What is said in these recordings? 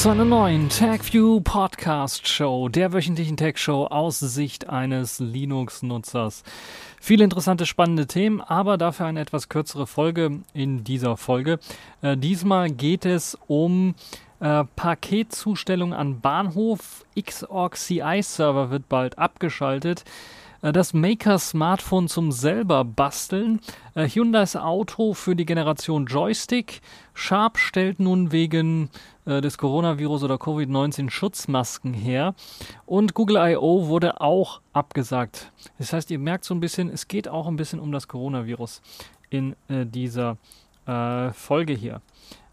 zu einer neuen TagView Podcast Show, der wöchentlichen Tag Show aus Sicht eines Linux-Nutzers. Viele interessante, spannende Themen, aber dafür eine etwas kürzere Folge in dieser Folge. Äh, diesmal geht es um äh, Paketzustellung an Bahnhof. Xorg CI Server wird bald abgeschaltet. Äh, das Maker Smartphone zum selber basteln, äh, Hyundais Auto für die Generation Joystick, Sharp stellt nun wegen äh, des Coronavirus oder Covid-19 Schutzmasken her und Google I.O. wurde auch abgesagt. Das heißt, ihr merkt so ein bisschen, es geht auch ein bisschen um das Coronavirus in äh, dieser äh, Folge hier.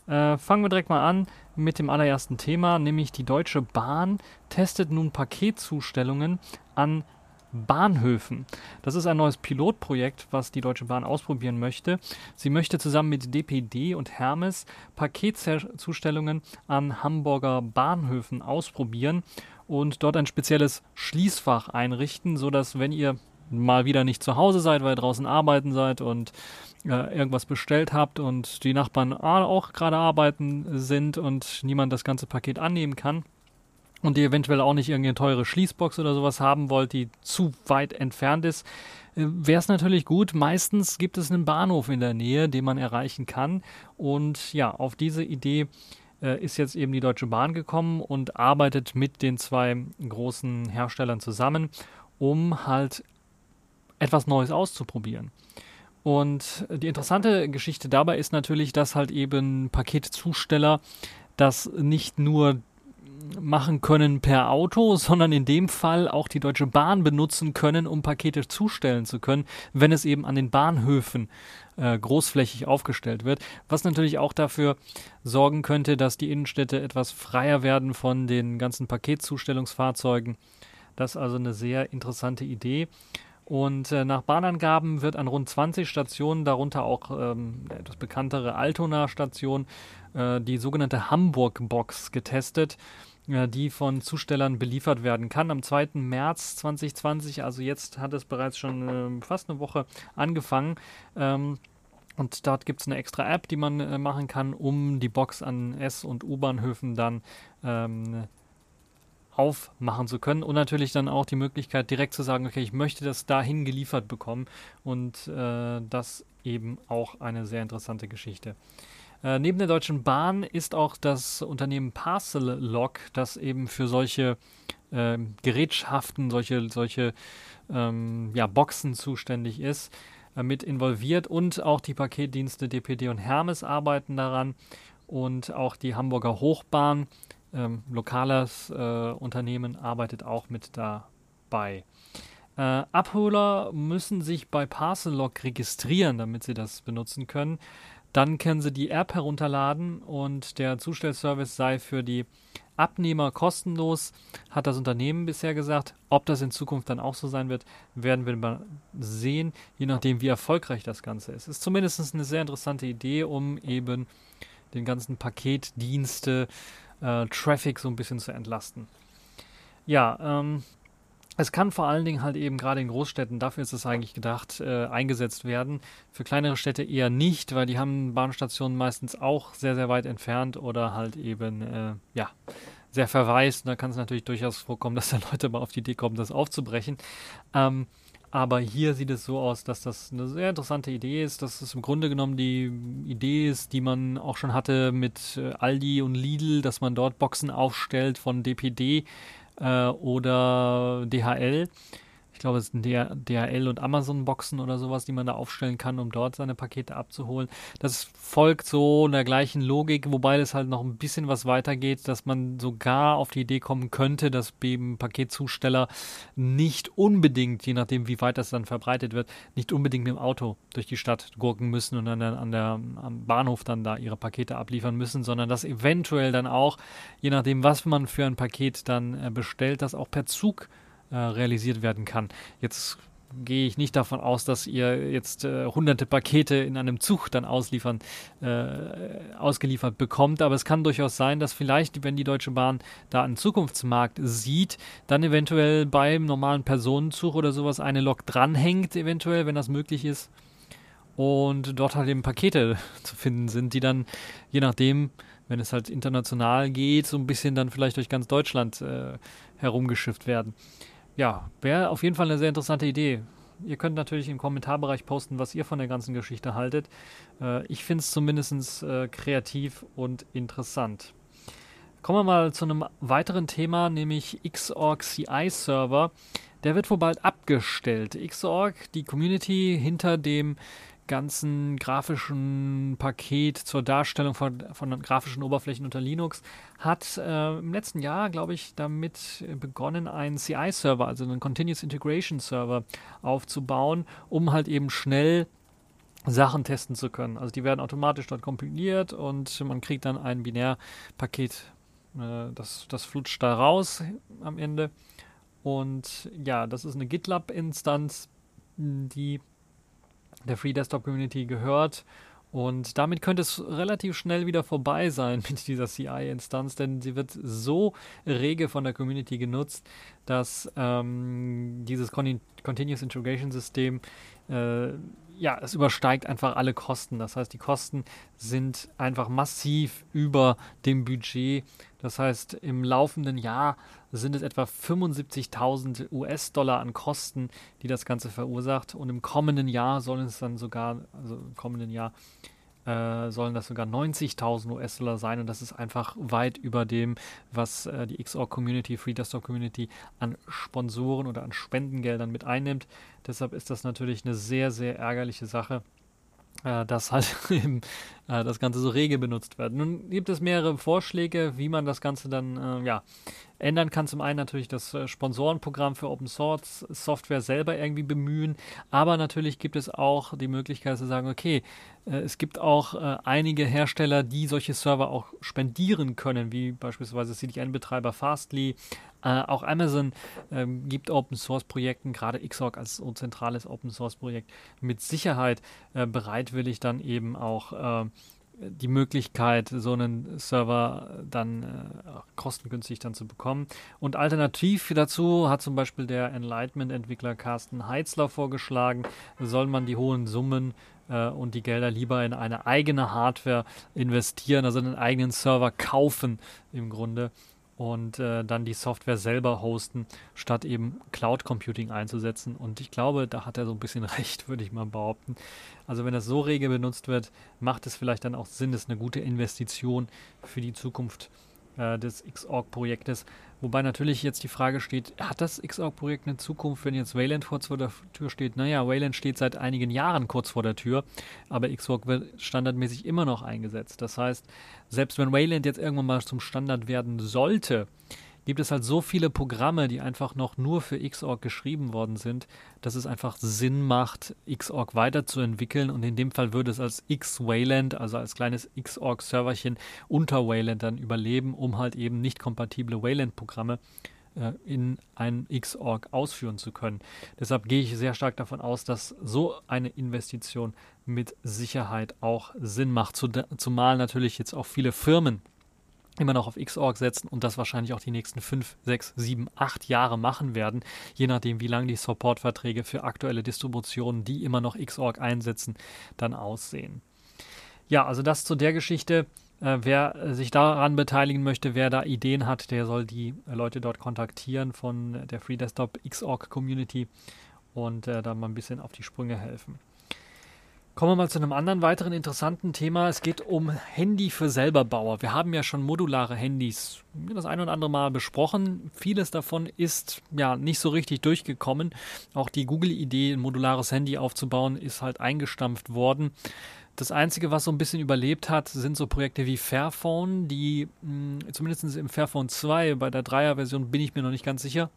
Äh, fangen wir direkt mal an mit dem allerersten Thema, nämlich die Deutsche Bahn testet nun Paketzustellungen an Bahnhöfen. Das ist ein neues Pilotprojekt, was die Deutsche Bahn ausprobieren möchte. Sie möchte zusammen mit DPD und Hermes Paketzustellungen an Hamburger Bahnhöfen ausprobieren und dort ein spezielles Schließfach einrichten, sodass wenn ihr mal wieder nicht zu Hause seid, weil ihr draußen arbeiten seid und äh, irgendwas bestellt habt und die Nachbarn auch gerade arbeiten sind und niemand das ganze Paket annehmen kann, und ihr eventuell auch nicht irgendeine teure Schließbox oder sowas haben wollt, die zu weit entfernt ist, äh, wäre es natürlich gut. Meistens gibt es einen Bahnhof in der Nähe, den man erreichen kann. Und ja, auf diese Idee äh, ist jetzt eben die Deutsche Bahn gekommen und arbeitet mit den zwei großen Herstellern zusammen, um halt etwas Neues auszuprobieren. Und die interessante Geschichte dabei ist natürlich, dass halt eben Paketzusteller das nicht nur machen können per Auto, sondern in dem Fall auch die Deutsche Bahn benutzen können, um Pakete zustellen zu können, wenn es eben an den Bahnhöfen äh, großflächig aufgestellt wird. Was natürlich auch dafür sorgen könnte, dass die Innenstädte etwas freier werden von den ganzen Paketzustellungsfahrzeugen. Das ist also eine sehr interessante Idee. Und äh, nach Bahnangaben wird an rund 20 Stationen, darunter auch ähm, etwas bekanntere Altona-Station, äh, die sogenannte Hamburg-Box getestet die von Zustellern beliefert werden kann. Am 2. März 2020, also jetzt hat es bereits schon äh, fast eine Woche angefangen. Ähm, und dort gibt es eine extra App, die man äh, machen kann, um die Box an S- und U-Bahnhöfen dann ähm, aufmachen zu können und natürlich dann auch die Möglichkeit direkt zu sagen, okay, ich möchte das dahin geliefert bekommen und äh, das eben auch eine sehr interessante Geschichte. Äh, neben der Deutschen Bahn ist auch das Unternehmen Parcel Lock, das eben für solche äh, Gerätschaften, solche, solche ähm, ja, Boxen zuständig ist, äh, mit involviert und auch die Paketdienste DPD und Hermes arbeiten daran und auch die Hamburger Hochbahn, ähm, lokales äh, Unternehmen, arbeitet auch mit dabei. Äh, Abholer müssen sich bei Parcel Lock registrieren, damit sie das benutzen können. Dann können Sie die App herunterladen und der Zustellservice sei für die Abnehmer kostenlos, hat das Unternehmen bisher gesagt. Ob das in Zukunft dann auch so sein wird, werden wir mal sehen, je nachdem, wie erfolgreich das Ganze ist. Ist zumindest eine sehr interessante Idee, um eben den ganzen Paketdienste, äh, Traffic so ein bisschen zu entlasten. Ja, ähm, es kann vor allen Dingen halt eben gerade in Großstädten, dafür ist es eigentlich gedacht, äh, eingesetzt werden. Für kleinere Städte eher nicht, weil die haben Bahnstationen meistens auch sehr, sehr weit entfernt oder halt eben, äh, ja, sehr verwaist. Da kann es natürlich durchaus vorkommen, dass da Leute mal auf die Idee kommen, das aufzubrechen. Ähm, aber hier sieht es so aus, dass das eine sehr interessante Idee ist, dass es im Grunde genommen die Idee ist, die man auch schon hatte mit äh, Aldi und Lidl, dass man dort Boxen aufstellt von DPD äh, oder DHL. Ich glaube, es sind DHL und Amazon-Boxen oder sowas, die man da aufstellen kann, um dort seine Pakete abzuholen. Das folgt so der gleichen Logik, wobei es halt noch ein bisschen was weitergeht, dass man sogar auf die Idee kommen könnte, dass eben Paketzusteller nicht unbedingt, je nachdem wie weit das dann verbreitet wird, nicht unbedingt mit dem Auto durch die Stadt gurken müssen und dann an der, am Bahnhof dann da ihre Pakete abliefern müssen, sondern dass eventuell dann auch, je nachdem was man für ein Paket dann äh, bestellt, das auch per Zug äh, realisiert werden kann. Jetzt gehe ich nicht davon aus, dass ihr jetzt äh, hunderte Pakete in einem Zug dann ausliefern, äh, ausgeliefert bekommt, aber es kann durchaus sein, dass vielleicht, wenn die Deutsche Bahn da einen Zukunftsmarkt sieht, dann eventuell beim normalen Personenzug oder sowas eine Lok dranhängt, eventuell, wenn das möglich ist. Und dort halt eben Pakete zu finden sind, die dann, je nachdem, wenn es halt international geht, so ein bisschen dann vielleicht durch ganz Deutschland äh, herumgeschifft werden. Ja, wäre auf jeden Fall eine sehr interessante Idee. Ihr könnt natürlich im Kommentarbereich posten, was ihr von der ganzen Geschichte haltet. Äh, ich finde es zumindest äh, kreativ und interessant. Kommen wir mal zu einem weiteren Thema, nämlich Xorg CI Server. Der wird wohl bald abgestellt. Xorg, die Community hinter dem ganzen grafischen Paket zur Darstellung von, von grafischen Oberflächen unter Linux hat äh, im letzten Jahr, glaube ich, damit begonnen, einen CI-Server, also einen Continuous Integration Server aufzubauen, um halt eben schnell Sachen testen zu können. Also die werden automatisch dort kompiliert und man kriegt dann ein Binärpaket, äh, das, das flutscht da raus am Ende. Und ja, das ist eine GitLab-Instanz, die der Free Desktop Community gehört. Und damit könnte es relativ schnell wieder vorbei sein mit dieser CI-Instanz, denn sie wird so rege von der Community genutzt, dass ähm, dieses Con Continuous Integration System äh, ja, es übersteigt einfach alle Kosten. Das heißt, die Kosten sind einfach massiv über dem Budget. Das heißt, im laufenden Jahr sind es etwa 75.000 US-Dollar an Kosten, die das Ganze verursacht. Und im kommenden Jahr sollen es dann sogar, also im kommenden Jahr äh, sollen das sogar 90.000 US-Dollar sein. Und das ist einfach weit über dem, was äh, die XOR Community, Free Desktop Community an Sponsoren oder an Spendengeldern mit einnimmt. Deshalb ist das natürlich eine sehr, sehr ärgerliche Sache äh, dass halt eben äh, das Ganze so rege benutzt wird. Nun gibt es mehrere Vorschläge, wie man das Ganze dann äh, ja, ändern kann. Zum einen natürlich das äh, Sponsorenprogramm für Open Source Software selber irgendwie bemühen, aber natürlich gibt es auch die Möglichkeit zu sagen, okay, äh, es gibt auch äh, einige Hersteller, die solche Server auch spendieren können, wie beispielsweise CDN-Betreiber Fastly. Äh, auch Amazon ähm, gibt Open Source Projekten, gerade Xorg als so zentrales Open Source Projekt, mit Sicherheit äh, bereitwillig dann eben auch äh, die Möglichkeit, so einen Server dann äh, kostengünstig dann zu bekommen. Und alternativ dazu hat zum Beispiel der Enlightenment-Entwickler Carsten Heitzler vorgeschlagen, soll man die hohen Summen äh, und die Gelder lieber in eine eigene Hardware investieren, also einen eigenen Server kaufen im Grunde und äh, dann die Software selber hosten, statt eben Cloud Computing einzusetzen. Und ich glaube, da hat er so ein bisschen recht, würde ich mal behaupten. Also wenn das so rege benutzt wird, macht es vielleicht dann auch Sinn, das ist eine gute Investition für die Zukunft äh, des Xorg-Projektes. Wobei natürlich jetzt die Frage steht, hat das Xorg-Projekt eine Zukunft, wenn jetzt Wayland kurz vor der Tür steht? Naja, Wayland steht seit einigen Jahren kurz vor der Tür, aber Xorg wird standardmäßig immer noch eingesetzt. Das heißt, selbst wenn Wayland jetzt irgendwann mal zum Standard werden sollte, gibt es halt so viele Programme, die einfach noch nur für Xorg geschrieben worden sind, dass es einfach Sinn macht, Xorg weiterzuentwickeln. Und in dem Fall würde es als X-Wayland, also als kleines Xorg-Serverchen unter Wayland dann überleben, um halt eben nicht kompatible Wayland-Programme äh, in ein Xorg ausführen zu können. Deshalb gehe ich sehr stark davon aus, dass so eine Investition mit Sicherheit auch Sinn macht. Zumal natürlich jetzt auch viele Firmen immer noch auf Xorg setzen und das wahrscheinlich auch die nächsten 5, 6, 7, 8 Jahre machen werden, je nachdem, wie lang die Supportverträge für aktuelle Distributionen, die immer noch Xorg einsetzen, dann aussehen. Ja, also das zu der Geschichte. Äh, wer sich daran beteiligen möchte, wer da Ideen hat, der soll die Leute dort kontaktieren von der Free Desktop Xorg Community und äh, da mal ein bisschen auf die Sprünge helfen. Kommen wir mal zu einem anderen weiteren interessanten Thema. Es geht um Handy für Selberbauer. Wir haben ja schon modulare Handys das ein oder andere Mal besprochen. Vieles davon ist ja nicht so richtig durchgekommen. Auch die Google-Idee, ein modulares Handy aufzubauen, ist halt eingestampft worden. Das Einzige, was so ein bisschen überlebt hat, sind so Projekte wie Fairphone, die mh, hm, zumindest im Fairphone 2, bei der 3er-Version bin ich mir noch nicht ganz sicher,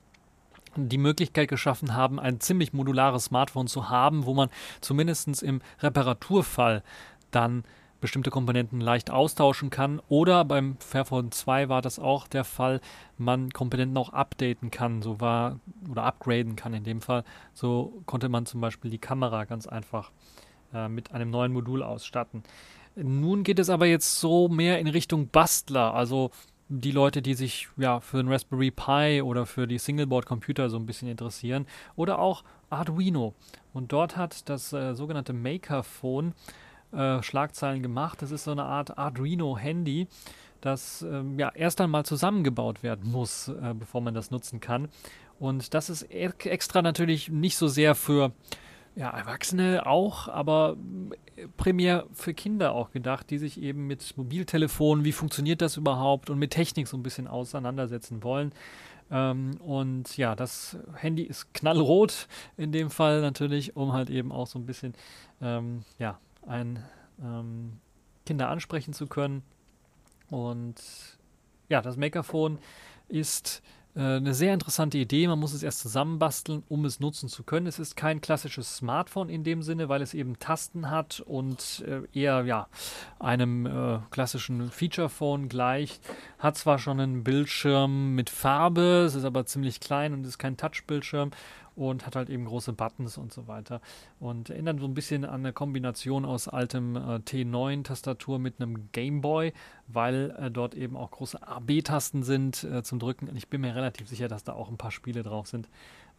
die Möglichkeit geschaffen haben, ein ziemlich modulares Smartphone zu haben, wo man zumindest im Reparaturfall dann bestimmte Komponenten leicht austauschen kann. Oder beim Fairphone 2 war das auch der Fall, man Komponenten auch updaten kann, so war, oder upgraden kann in dem Fall. So konnte man zum Beispiel die Kamera ganz einfach äh, mit einem neuen Modul ausstatten. Nun geht es aber jetzt so mehr in Richtung Bastler, also die Leute, die sich ja für den Raspberry Pi oder für die Singleboard-Computer so ein bisschen interessieren oder auch Arduino. Und dort hat das äh, sogenannte Maker Phone äh, Schlagzeilen gemacht. Das ist so eine Art Arduino-Handy, das ähm, ja erst einmal zusammengebaut werden muss, äh, bevor man das nutzen kann. Und das ist e extra natürlich nicht so sehr für ja, Erwachsene auch, aber äh, primär für Kinder auch gedacht, die sich eben mit Mobiltelefonen, wie funktioniert das überhaupt und mit Technik so ein bisschen auseinandersetzen wollen. Ähm, und ja, das Handy ist knallrot in dem Fall natürlich, um halt eben auch so ein bisschen ähm, ja, ein ähm, Kinder ansprechen zu können. Und ja, das Makerphone ist eine sehr interessante Idee. Man muss es erst zusammenbasteln, um es nutzen zu können. Es ist kein klassisches Smartphone in dem Sinne, weil es eben Tasten hat und äh, eher ja einem äh, klassischen Feature-Phone gleicht. Hat zwar schon einen Bildschirm mit Farbe, es ist aber ziemlich klein und ist kein Touch-Bildschirm und hat halt eben große Buttons und so weiter. Und erinnert so ein bisschen an eine Kombination aus altem äh, T9-Tastatur mit einem Gameboy, weil äh, dort eben auch große AB-Tasten sind äh, zum Drücken. Und ich bin mir relativ sicher, dass da auch ein paar Spiele drauf sind.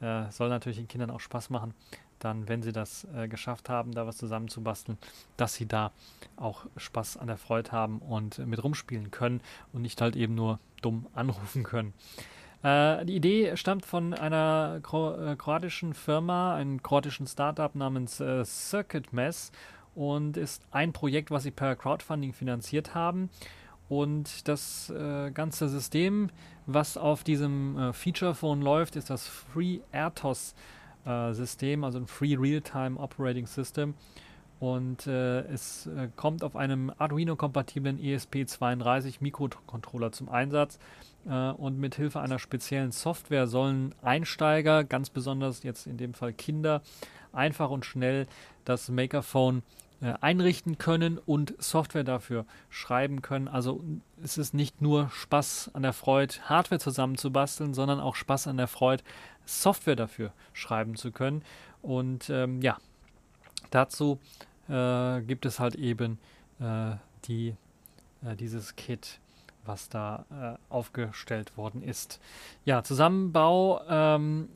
Äh, soll natürlich den Kindern auch Spaß machen, dann, wenn sie das äh, geschafft haben, da was zusammenzubasteln, dass sie da auch Spaß an der Freude haben und mit rumspielen können und nicht halt eben nur dumm anrufen können. Äh, die Idee stammt von einer Kro äh, kroatischen Firma, einem kroatischen Startup namens äh, Circuit Mess und ist ein Projekt, was sie per Crowdfunding finanziert haben. Und das äh, ganze System, was auf diesem äh, Feature Phone läuft, ist das Free AirTOS äh, System, also ein Free Real-Time Operating System. Und äh, es äh, kommt auf einem Arduino-kompatiblen ESP32 Mikrocontroller zum Einsatz. Äh, und mit Hilfe einer speziellen Software sollen Einsteiger, ganz besonders jetzt in dem Fall Kinder, einfach und schnell das Makerphone äh, einrichten können und Software dafür schreiben können. Also es ist nicht nur Spaß an der Freude, Hardware zusammenzubasteln, sondern auch Spaß an der Freude, Software dafür schreiben zu können. Und ähm, ja, dazu äh, gibt es halt eben äh, die, äh, dieses Kit, was da äh, aufgestellt worden ist. Ja, Zusammenbau ähm,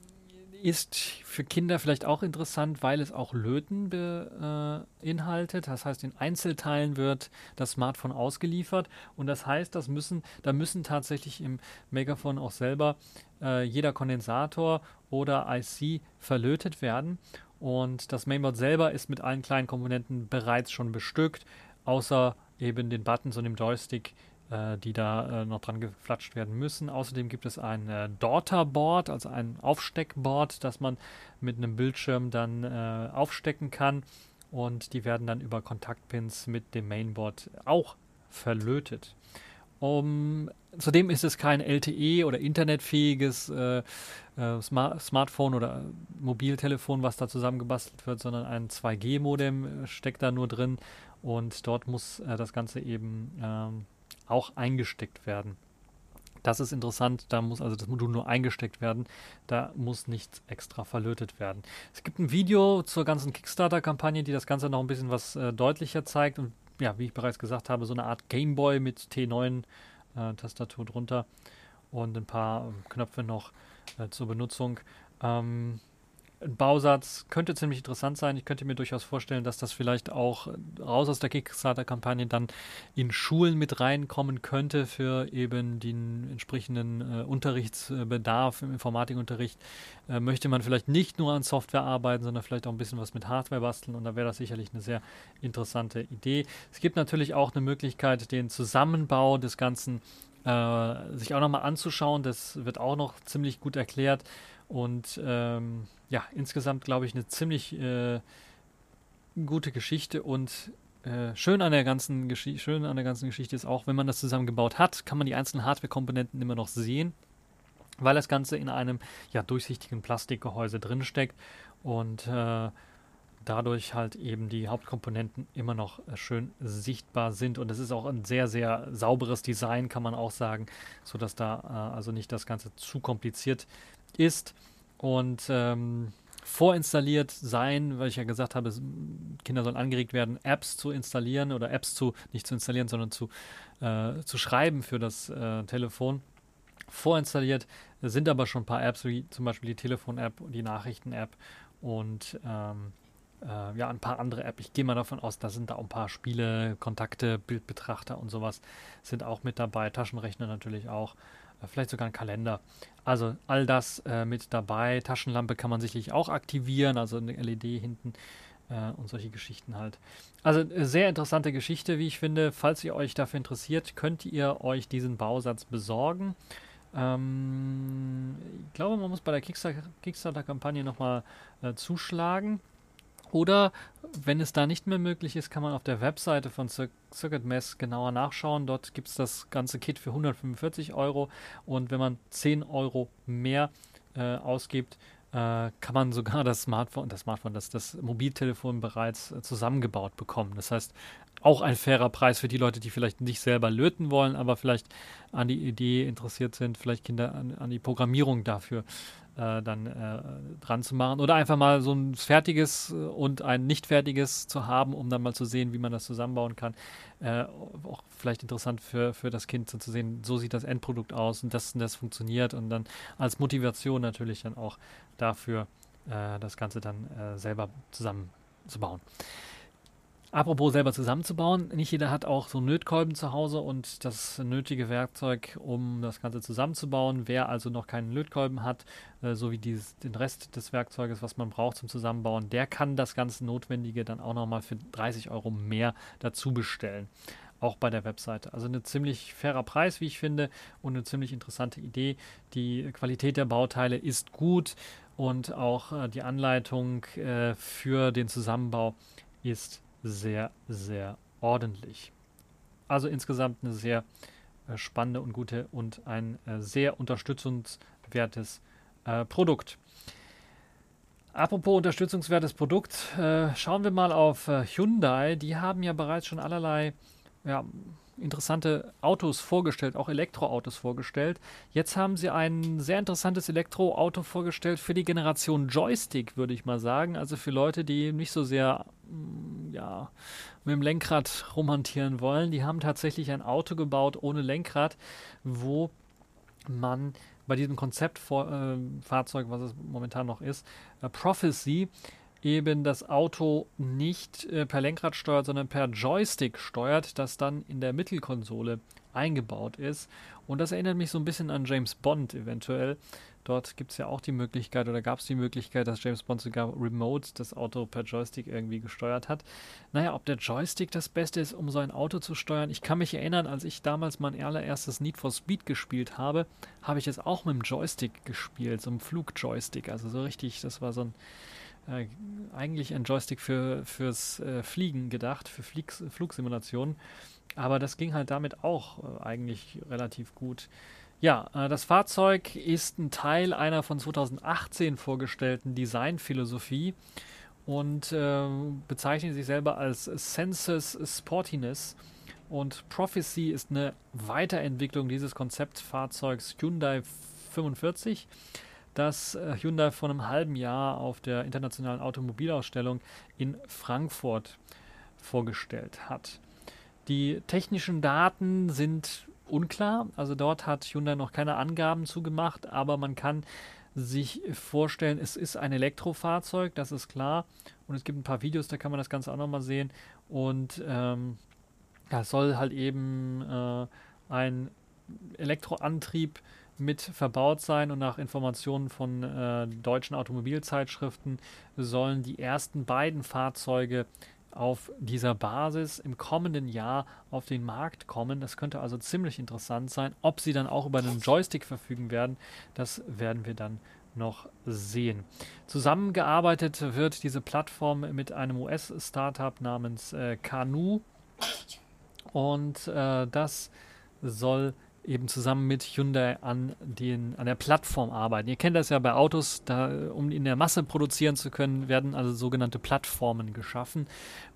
ist für Kinder vielleicht auch interessant, weil es auch Löten beinhaltet. Das heißt, in Einzelteilen wird das Smartphone ausgeliefert und das heißt, das müssen, da müssen tatsächlich im Megaphone auch selber äh, jeder Kondensator oder IC verlötet werden. Und das Mainboard selber ist mit allen kleinen Komponenten bereits schon bestückt, außer eben den Buttons und dem Joystick, äh, die da äh, noch dran geflatscht werden müssen. Außerdem gibt es ein äh, Daughterboard, also ein Aufsteckboard, das man mit einem Bildschirm dann äh, aufstecken kann. Und die werden dann über Kontaktpins mit dem Mainboard auch verlötet. Um, zudem ist es kein LTE oder internetfähiges äh, äh, Smart Smartphone oder Mobiltelefon, was da zusammengebastelt wird, sondern ein 2G-Modem äh, steckt da nur drin und dort muss äh, das Ganze eben ähm, auch eingesteckt werden. Das ist interessant, da muss also das Modul nur eingesteckt werden, da muss nichts extra verlötet werden. Es gibt ein Video zur ganzen Kickstarter-Kampagne, die das Ganze noch ein bisschen was äh, deutlicher zeigt und ja, wie ich bereits gesagt habe, so eine Art Gameboy mit T9-Tastatur äh, drunter und ein paar ähm, Knöpfe noch äh, zur Benutzung. Ähm, ein Bausatz könnte ziemlich interessant sein. Ich könnte mir durchaus vorstellen, dass das vielleicht auch raus aus der Kickstarter-Kampagne dann in Schulen mit reinkommen könnte für eben den entsprechenden äh, Unterrichtsbedarf im Informatikunterricht. Äh, möchte man vielleicht nicht nur an Software arbeiten, sondern vielleicht auch ein bisschen was mit Hardware basteln und da wäre das sicherlich eine sehr interessante Idee. Es gibt natürlich auch eine Möglichkeit, den Zusammenbau des Ganzen äh, sich auch nochmal anzuschauen. Das wird auch noch ziemlich gut erklärt. Und ähm, ja, insgesamt glaube ich eine ziemlich äh, gute Geschichte und äh, schön an der ganzen Geschichte, schön an der ganzen Geschichte ist auch, wenn man das zusammengebaut hat, kann man die einzelnen Hardware-Komponenten immer noch sehen, weil das Ganze in einem ja durchsichtigen Plastikgehäuse drinsteckt und äh, dadurch halt eben die Hauptkomponenten immer noch äh, schön sichtbar sind. Und es ist auch ein sehr, sehr sauberes Design, kann man auch sagen, sodass da äh, also nicht das Ganze zu kompliziert ist. Und ähm, vorinstalliert sein, weil ich ja gesagt habe, Kinder sollen angeregt werden, Apps zu installieren oder Apps zu, nicht zu installieren, sondern zu, äh, zu schreiben für das äh, Telefon. Vorinstalliert sind aber schon ein paar Apps, wie zum Beispiel die Telefon-App und die Nachrichten-App und ähm, äh, ja, ein paar andere Apps. Ich gehe mal davon aus, da sind da auch ein paar Spiele, Kontakte, Bildbetrachter und sowas sind auch mit dabei. Taschenrechner natürlich auch. Äh, vielleicht sogar ein Kalender. Also all das äh, mit dabei. Taschenlampe kann man sicherlich auch aktivieren, also eine LED hinten äh, und solche Geschichten halt. Also äh, sehr interessante Geschichte, wie ich finde. Falls ihr euch dafür interessiert, könnt ihr euch diesen Bausatz besorgen. Ähm, ich glaube, man muss bei der Kickstarter-Kampagne nochmal äh, zuschlagen. Oder wenn es da nicht mehr möglich ist, kann man auf der Webseite von Cir Circuit Mess genauer nachschauen. Dort gibt es das ganze Kit für 145 Euro und wenn man 10 Euro mehr äh, ausgibt, äh, kann man sogar das Smartphone, das Smartphone, das, das Mobiltelefon bereits äh, zusammengebaut bekommen. Das heißt, auch ein fairer Preis für die Leute, die vielleicht nicht selber löten wollen, aber vielleicht an die Idee interessiert sind, vielleicht Kinder an, an die Programmierung dafür äh, dann äh, dran zu machen. Oder einfach mal so ein fertiges äh, und ein nicht fertiges zu haben, um dann mal zu sehen, wie man das zusammenbauen kann. Äh, auch vielleicht interessant für, für das Kind so zu sehen, so sieht das Endprodukt aus und das, das funktioniert und dann als Motivation natürlich dann auch dafür, äh, das Ganze dann äh, selber zusammenzubauen. Apropos selber zusammenzubauen, nicht jeder hat auch so Lötkolben zu Hause und das nötige Werkzeug, um das Ganze zusammenzubauen. Wer also noch keinen Lötkolben hat, äh, so wie dieses, den Rest des Werkzeuges, was man braucht zum Zusammenbauen, der kann das ganze Notwendige dann auch nochmal für 30 Euro mehr dazu bestellen. Auch bei der Webseite. Also eine ziemlich fairer Preis, wie ich finde, und eine ziemlich interessante Idee. Die Qualität der Bauteile ist gut und auch äh, die Anleitung äh, für den Zusammenbau ist sehr, sehr ordentlich. Also insgesamt eine sehr äh, spannende und gute und ein äh, sehr unterstützungswertes äh, Produkt. Apropos unterstützungswertes Produkt, schauen wir mal auf Hyundai. Die haben ja bereits schon allerlei ja, interessante Autos vorgestellt, auch Elektroautos vorgestellt. Jetzt haben sie ein sehr interessantes Elektroauto vorgestellt für die Generation Joystick, würde ich mal sagen. Also für Leute, die nicht so sehr mm, ja, mit dem Lenkrad romantieren wollen. Die haben tatsächlich ein Auto gebaut ohne Lenkrad, wo man bei diesem Konzeptfahrzeug, äh, was es momentan noch ist, äh, Prophecy, eben das Auto nicht äh, per Lenkrad steuert, sondern per Joystick steuert, das dann in der Mittelkonsole eingebaut ist. Und das erinnert mich so ein bisschen an James Bond eventuell. Dort gibt es ja auch die Möglichkeit oder gab es die Möglichkeit, dass James Bond sogar remote das Auto per Joystick irgendwie gesteuert hat. Naja, ob der Joystick das Beste ist, um so ein Auto zu steuern. Ich kann mich erinnern, als ich damals mein allererstes Need for Speed gespielt habe, habe ich es auch mit dem Joystick gespielt, so einem Flugjoystick. Also so richtig, das war so ein äh, eigentlich ein Joystick für, fürs äh, Fliegen gedacht, für Fliegs Flugsimulationen. Aber das ging halt damit auch äh, eigentlich relativ gut. Ja, äh, das Fahrzeug ist ein Teil einer von 2018 vorgestellten Designphilosophie und äh, bezeichnet sich selber als Senses Sportiness. Und Prophecy ist eine Weiterentwicklung dieses Konzeptfahrzeugs Hyundai 45 das äh, Hyundai vor einem halben Jahr auf der internationalen Automobilausstellung in Frankfurt vorgestellt hat. Die technischen Daten sind unklar, also dort hat Hyundai noch keine Angaben zugemacht, aber man kann sich vorstellen, es ist ein Elektrofahrzeug, das ist klar. Und es gibt ein paar Videos, da kann man das Ganze auch nochmal sehen. Und ähm, ja, soll halt eben äh, ein Elektroantrieb mit verbaut sein und nach Informationen von äh, deutschen Automobilzeitschriften sollen die ersten beiden Fahrzeuge auf dieser Basis im kommenden Jahr auf den Markt kommen. Das könnte also ziemlich interessant sein. Ob sie dann auch über einen Joystick verfügen werden, das werden wir dann noch sehen. Zusammengearbeitet wird diese Plattform mit einem US-Startup namens äh, Canoe und äh, das soll eben zusammen mit Hyundai an, den, an der Plattform arbeiten. Ihr kennt das ja bei Autos, da, um in der Masse produzieren zu können, werden also sogenannte Plattformen geschaffen,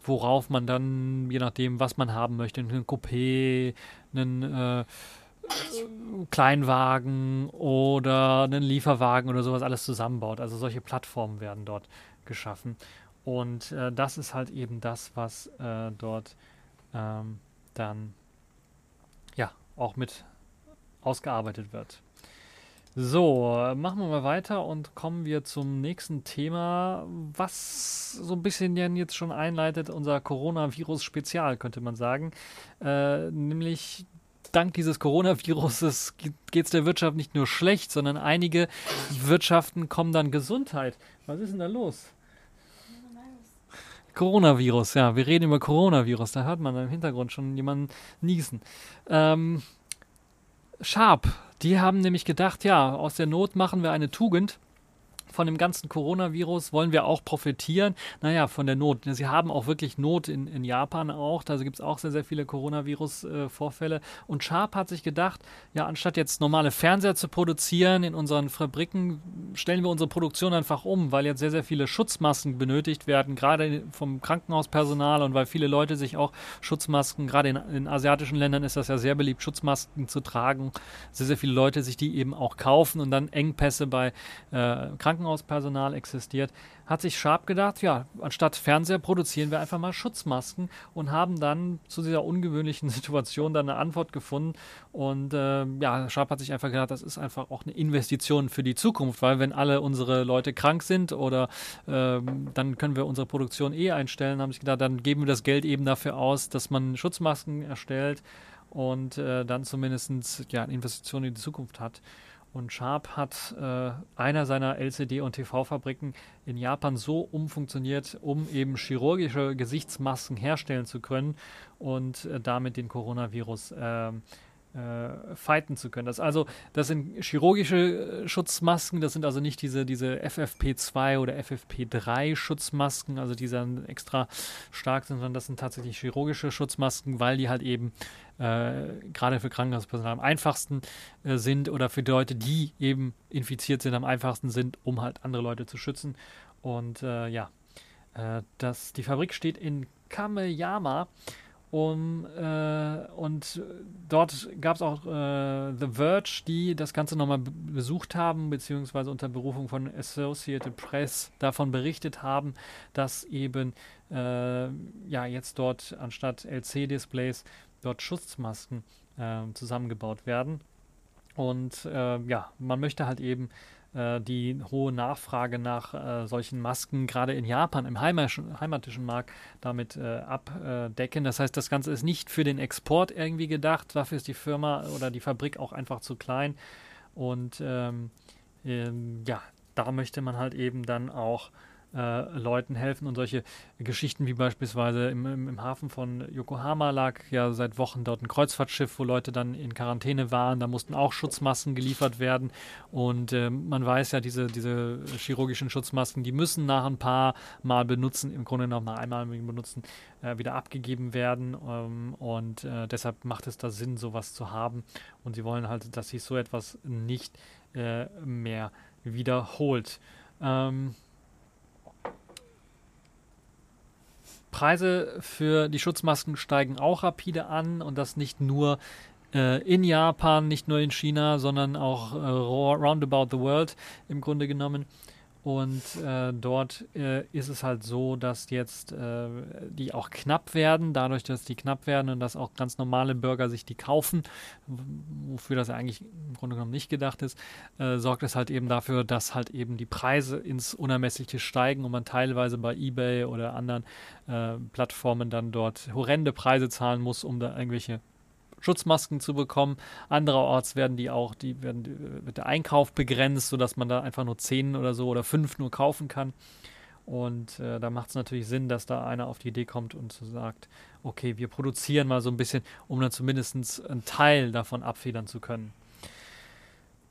worauf man dann, je nachdem, was man haben möchte, einen Coupé, einen äh, Kleinwagen oder einen Lieferwagen oder sowas alles zusammenbaut. Also solche Plattformen werden dort geschaffen. Und äh, das ist halt eben das, was äh, dort ähm, dann ja auch mit ausgearbeitet wird. So, machen wir mal weiter und kommen wir zum nächsten Thema, was so ein bisschen jetzt schon einleitet, unser Coronavirus-Spezial, könnte man sagen. Äh, nämlich dank dieses Coronaviruses geht es der Wirtschaft nicht nur schlecht, sondern einige Wirtschaften kommen dann Gesundheit. Was ist denn da los? Coronavirus, ja, wir reden über Coronavirus. Da hört man im Hintergrund schon jemanden niesen. Ähm, Sharp, die haben nämlich gedacht, ja, aus der Not machen wir eine Tugend von dem ganzen Coronavirus wollen wir auch profitieren. Naja, von der Not. Sie haben auch wirklich Not in, in Japan auch. Da gibt es auch sehr, sehr viele Coronavirus-Vorfälle. Und Sharp hat sich gedacht, ja, anstatt jetzt normale Fernseher zu produzieren in unseren Fabriken, stellen wir unsere Produktion einfach um, weil jetzt sehr, sehr viele Schutzmasken benötigt werden, gerade vom Krankenhauspersonal und weil viele Leute sich auch Schutzmasken, gerade in, in asiatischen Ländern ist das ja sehr beliebt, Schutzmasken zu tragen. Sehr, sehr viele Leute sich die eben auch kaufen und dann Engpässe bei äh, Krankenhauspersonal Krankenhauspersonal existiert, hat sich Sharp gedacht, ja, anstatt Fernseher produzieren wir einfach mal Schutzmasken und haben dann zu dieser ungewöhnlichen Situation dann eine Antwort gefunden. Und äh, ja, Sharp hat sich einfach gedacht, das ist einfach auch eine Investition für die Zukunft, weil wenn alle unsere Leute krank sind oder äh, dann können wir unsere Produktion eh einstellen, haben sich gedacht, dann geben wir das Geld eben dafür aus, dass man Schutzmasken erstellt und äh, dann zumindest ja, eine Investition in die Zukunft hat. Und Sharp hat äh, einer seiner LCD- und TV-Fabriken in Japan so umfunktioniert, um eben chirurgische Gesichtsmasken herstellen zu können und äh, damit den Coronavirus äh, äh, fighten zu können. Das also, das sind chirurgische äh, Schutzmasken, das sind also nicht diese, diese FFP2 oder FFP3 Schutzmasken, also die dann extra stark sind, sondern das sind tatsächlich chirurgische Schutzmasken, weil die halt eben äh, gerade für Krankenhauspersonal am einfachsten äh, sind oder für Leute, die eben infiziert sind, am einfachsten sind, um halt andere Leute zu schützen. Und äh, ja, das, die Fabrik steht in Kameyama um, äh, und dort gab es auch äh, The Verge, die das Ganze nochmal besucht haben, beziehungsweise unter Berufung von Associated Press davon berichtet haben, dass eben äh, ja jetzt dort anstatt LC-Displays dort Schutzmasken äh, zusammengebaut werden. Und äh, ja, man möchte halt eben äh, die hohe Nachfrage nach äh, solchen Masken gerade in Japan im heimatischen, Markt damit äh, abdecken. Das heißt, das Ganze ist nicht für den Export irgendwie gedacht. Dafür ist die Firma oder die Fabrik auch einfach zu klein. Und ähm, ähm, ja, da möchte man halt eben dann auch äh, Leuten helfen und solche Geschichten wie beispielsweise im, im, im, Hafen von Yokohama lag ja seit Wochen dort ein Kreuzfahrtschiff, wo Leute dann in Quarantäne waren. Da mussten auch Schutzmasken geliefert werden und äh, man weiß ja, diese, diese chirurgischen Schutzmasken, die müssen nach ein paar Mal benutzen, im Grunde noch nach einmal benutzen, äh, wieder abgegeben werden ähm, und äh, deshalb macht es da Sinn, sowas zu haben und sie wollen halt, dass sich so etwas nicht äh, mehr wiederholt. Ähm, Preise für die Schutzmasken steigen auch rapide an und das nicht nur äh, in Japan, nicht nur in China, sondern auch äh, roundabout the world im Grunde genommen. Und äh, dort äh, ist es halt so, dass jetzt äh, die auch knapp werden, dadurch, dass die knapp werden und dass auch ganz normale Bürger sich die kaufen, wofür das eigentlich im Grunde genommen nicht gedacht ist, äh, sorgt es halt eben dafür, dass halt eben die Preise ins Unermessliche steigen und man teilweise bei eBay oder anderen äh, Plattformen dann dort horrende Preise zahlen muss, um da irgendwelche Schutzmasken zu bekommen. Andererorts werden die auch, die werden wird der Einkauf begrenzt, sodass man da einfach nur zehn oder so oder fünf nur kaufen kann. Und äh, da macht es natürlich Sinn, dass da einer auf die Idee kommt und so sagt, okay, wir produzieren mal so ein bisschen, um dann zumindest einen Teil davon abfedern zu können.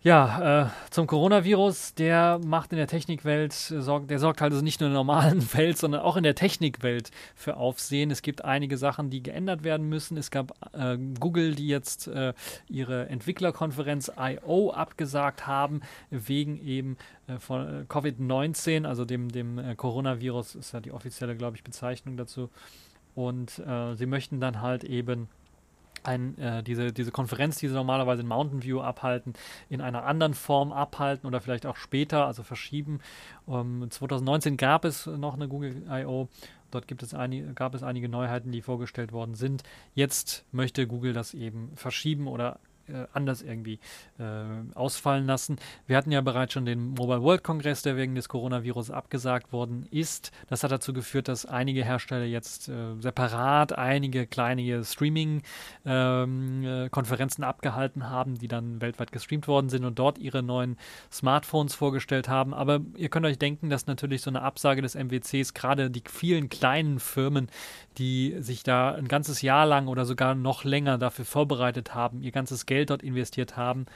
Ja, äh, zum Coronavirus, der macht in der Technikwelt, äh, der sorgt halt also nicht nur in der normalen Welt, sondern auch in der Technikwelt für Aufsehen. Es gibt einige Sachen, die geändert werden müssen. Es gab äh, Google, die jetzt äh, ihre Entwicklerkonferenz I.O. abgesagt haben, wegen eben äh, von äh, Covid-19, also dem, dem Coronavirus, ist ja die offizielle, glaube ich, Bezeichnung dazu. Und sie möchten dann halt eben ein, äh, diese, diese Konferenz, die sie normalerweise in Mountain View abhalten, in einer anderen Form abhalten oder vielleicht auch später, also verschieben. Ähm, 2019 gab es noch eine Google I.O. Dort gibt es einige, gab es einige Neuheiten, die vorgestellt worden sind. Jetzt möchte Google das eben verschieben oder äh, anders irgendwie äh, ausfallen lassen. Wir hatten ja bereits schon den Mobile World Congress, der wegen des Coronavirus abgesagt worden ist. Das hat dazu geführt, dass einige Hersteller jetzt äh, separat einige kleine Streaming-Konferenzen ähm, äh, abgehalten haben, die dann weltweit gestreamt worden sind und dort ihre neuen Smartphones vorgestellt haben. Aber ihr könnt euch denken, dass natürlich so eine Absage des MWCs gerade die vielen kleinen Firmen, die sich da ein ganzes Jahr lang oder sogar noch länger dafür vorbereitet haben, ihr ganzes Geld dort investiert haben,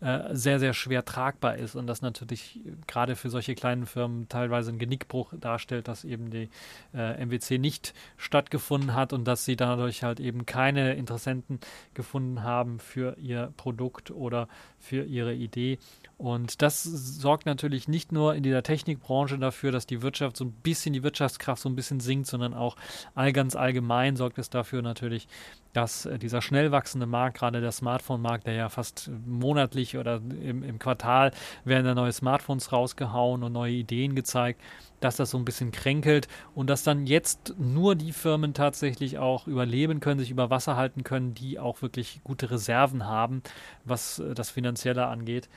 äh, sehr, sehr schwer tragbar ist und das natürlich gerade für solche kleinen Firmen teilweise ein Genickbruch darstellt, dass eben die äh, MWC nicht stattgefunden hat und dass sie dadurch halt eben keine Interessenten gefunden haben für ihr Produkt oder für ihre Idee. Und das sorgt natürlich nicht nur in dieser Technikbranche dafür, dass die Wirtschaft so ein bisschen, die Wirtschaftskraft so ein bisschen sinkt, sondern auch all ganz allgemein sorgt es dafür natürlich, dass äh, dieser schnell wachsende Markt, gerade der Smartphone-Markt, der ja fast monatlich oder im, im Quartal werden da neue Smartphones rausgehauen und neue Ideen gezeigt, dass das so ein bisschen kränkelt und dass dann jetzt nur die Firmen tatsächlich auch überleben können, sich über Wasser halten können, die auch wirklich gute Reserven haben, was äh, das Finanzielle angeht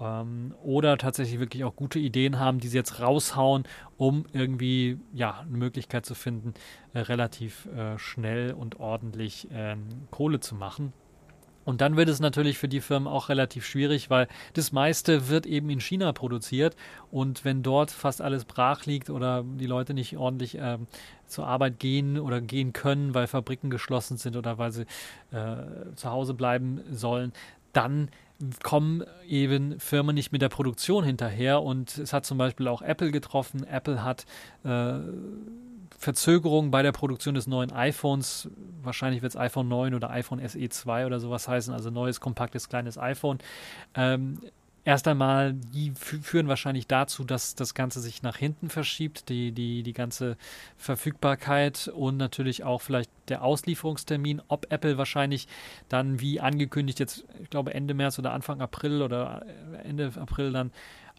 ähm, oder tatsächlich wirklich auch gute Ideen haben, die sie jetzt raushauen, um irgendwie ja eine Möglichkeit zu finden, äh, relativ äh, schnell und ordentlich äh, Kohle zu machen. Und dann wird es natürlich für die Firmen auch relativ schwierig, weil das meiste wird eben in China produziert und wenn dort fast alles brach liegt oder die Leute nicht ordentlich ähm, zur Arbeit gehen oder gehen können, weil Fabriken geschlossen sind oder weil sie äh, zu Hause bleiben sollen, dann kommen eben Firmen nicht mit der Produktion hinterher und es hat zum Beispiel auch Apple getroffen. Apple hat äh, Verzögerungen bei der Produktion des neuen iPhones. Wahrscheinlich wird es iPhone 9 oder iPhone SE 2 oder sowas heißen, also neues, kompaktes, kleines iPhone. Ähm, erst einmal, die führen wahrscheinlich dazu, dass das Ganze sich nach hinten verschiebt, die, die, die ganze Verfügbarkeit und natürlich auch vielleicht der Auslieferungstermin, ob Apple wahrscheinlich dann wie angekündigt jetzt, ich glaube Ende März oder Anfang April oder Ende April dann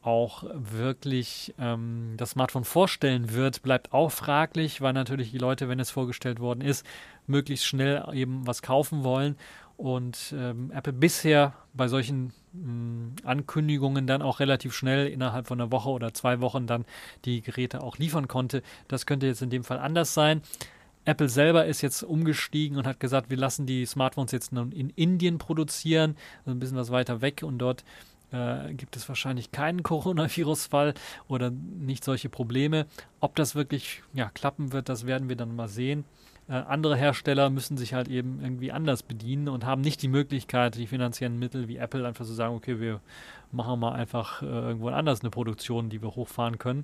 auch wirklich ähm, das Smartphone vorstellen wird, bleibt auch fraglich, weil natürlich die Leute, wenn es vorgestellt worden ist, möglichst schnell eben was kaufen wollen und ähm, Apple bisher bei solchen mh, mm, Ankündigungen dann auch relativ schnell innerhalb von einer Woche oder zwei Wochen dann die Geräte auch liefern konnte. Das könnte jetzt in dem Fall anders sein. Apple selber ist jetzt umgestiegen und hat gesagt, wir lassen die Smartphones jetzt nun in Indien produzieren, also ein bisschen was weiter weg und dort äh, gibt es wahrscheinlich keinen Coronavirus-Fall oder nicht solche Probleme. Ob das wirklich ja, klappen wird, das werden wir dann mal sehen. Äh, andere Hersteller müssen sich halt eben irgendwie anders bedienen und haben nicht die Möglichkeit, die finanziellen Mittel wie Apple einfach zu sagen, okay, wir machen mal einfach äh, irgendwo anders eine Produktion, die wir hochfahren können.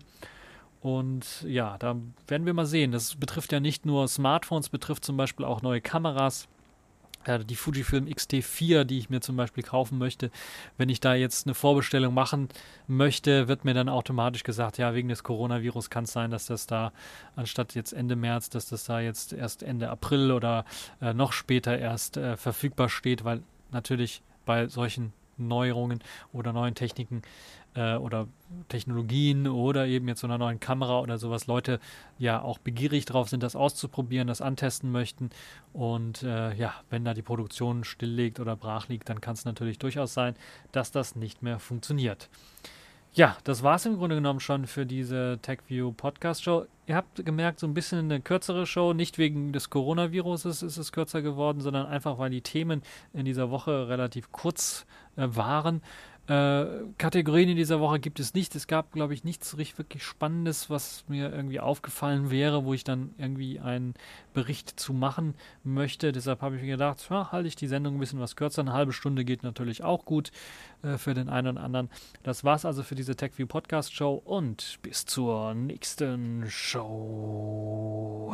Und ja, da werden wir mal sehen. Das betrifft ja nicht nur Smartphones, betrifft zum Beispiel auch neue Kameras die Fujifilm X-T4, die ich mir zum Beispiel kaufen möchte, wenn ich da jetzt eine Vorbestellung machen möchte, wird mir dann automatisch gesagt, ja, wegen des Coronavirus kann es sein, dass das da anstatt jetzt Ende März, dass das da jetzt erst Ende April oder äh, noch später erst äh, verfügbar steht, weil natürlich bei solchen Neuerungen oder neuen Techniken äh, oder Technologien oder eben jetzt so einer neuen Kamera oder sowas Leute ja auch begierig drauf sind, das auszuprobieren, das antesten möchten. Und äh, ja, wenn da die Produktion stilllegt oder brach liegt, dann kann es natürlich durchaus sein, dass das nicht mehr funktioniert. Ja, das war es im Grunde genommen schon für diese TechView Podcast Show. Ihr habt gemerkt, so ein bisschen eine kürzere Show, nicht wegen des Coronaviruses ist es kürzer geworden, sondern einfach, weil die Themen in dieser Woche relativ kurz äh, waren. Äh, Kategorien in dieser Woche gibt es nicht. Es gab, glaube ich, nichts richtig wirklich Spannendes, was mir irgendwie aufgefallen wäre, wo ich dann irgendwie einen Bericht zu machen möchte. Deshalb habe ich mir gedacht, ja, halte ich die Sendung ein bisschen was kürzer. Eine halbe Stunde geht natürlich auch gut äh, für den einen oder anderen. Das war's also für diese TechView Podcast Show und bis zur nächsten Show.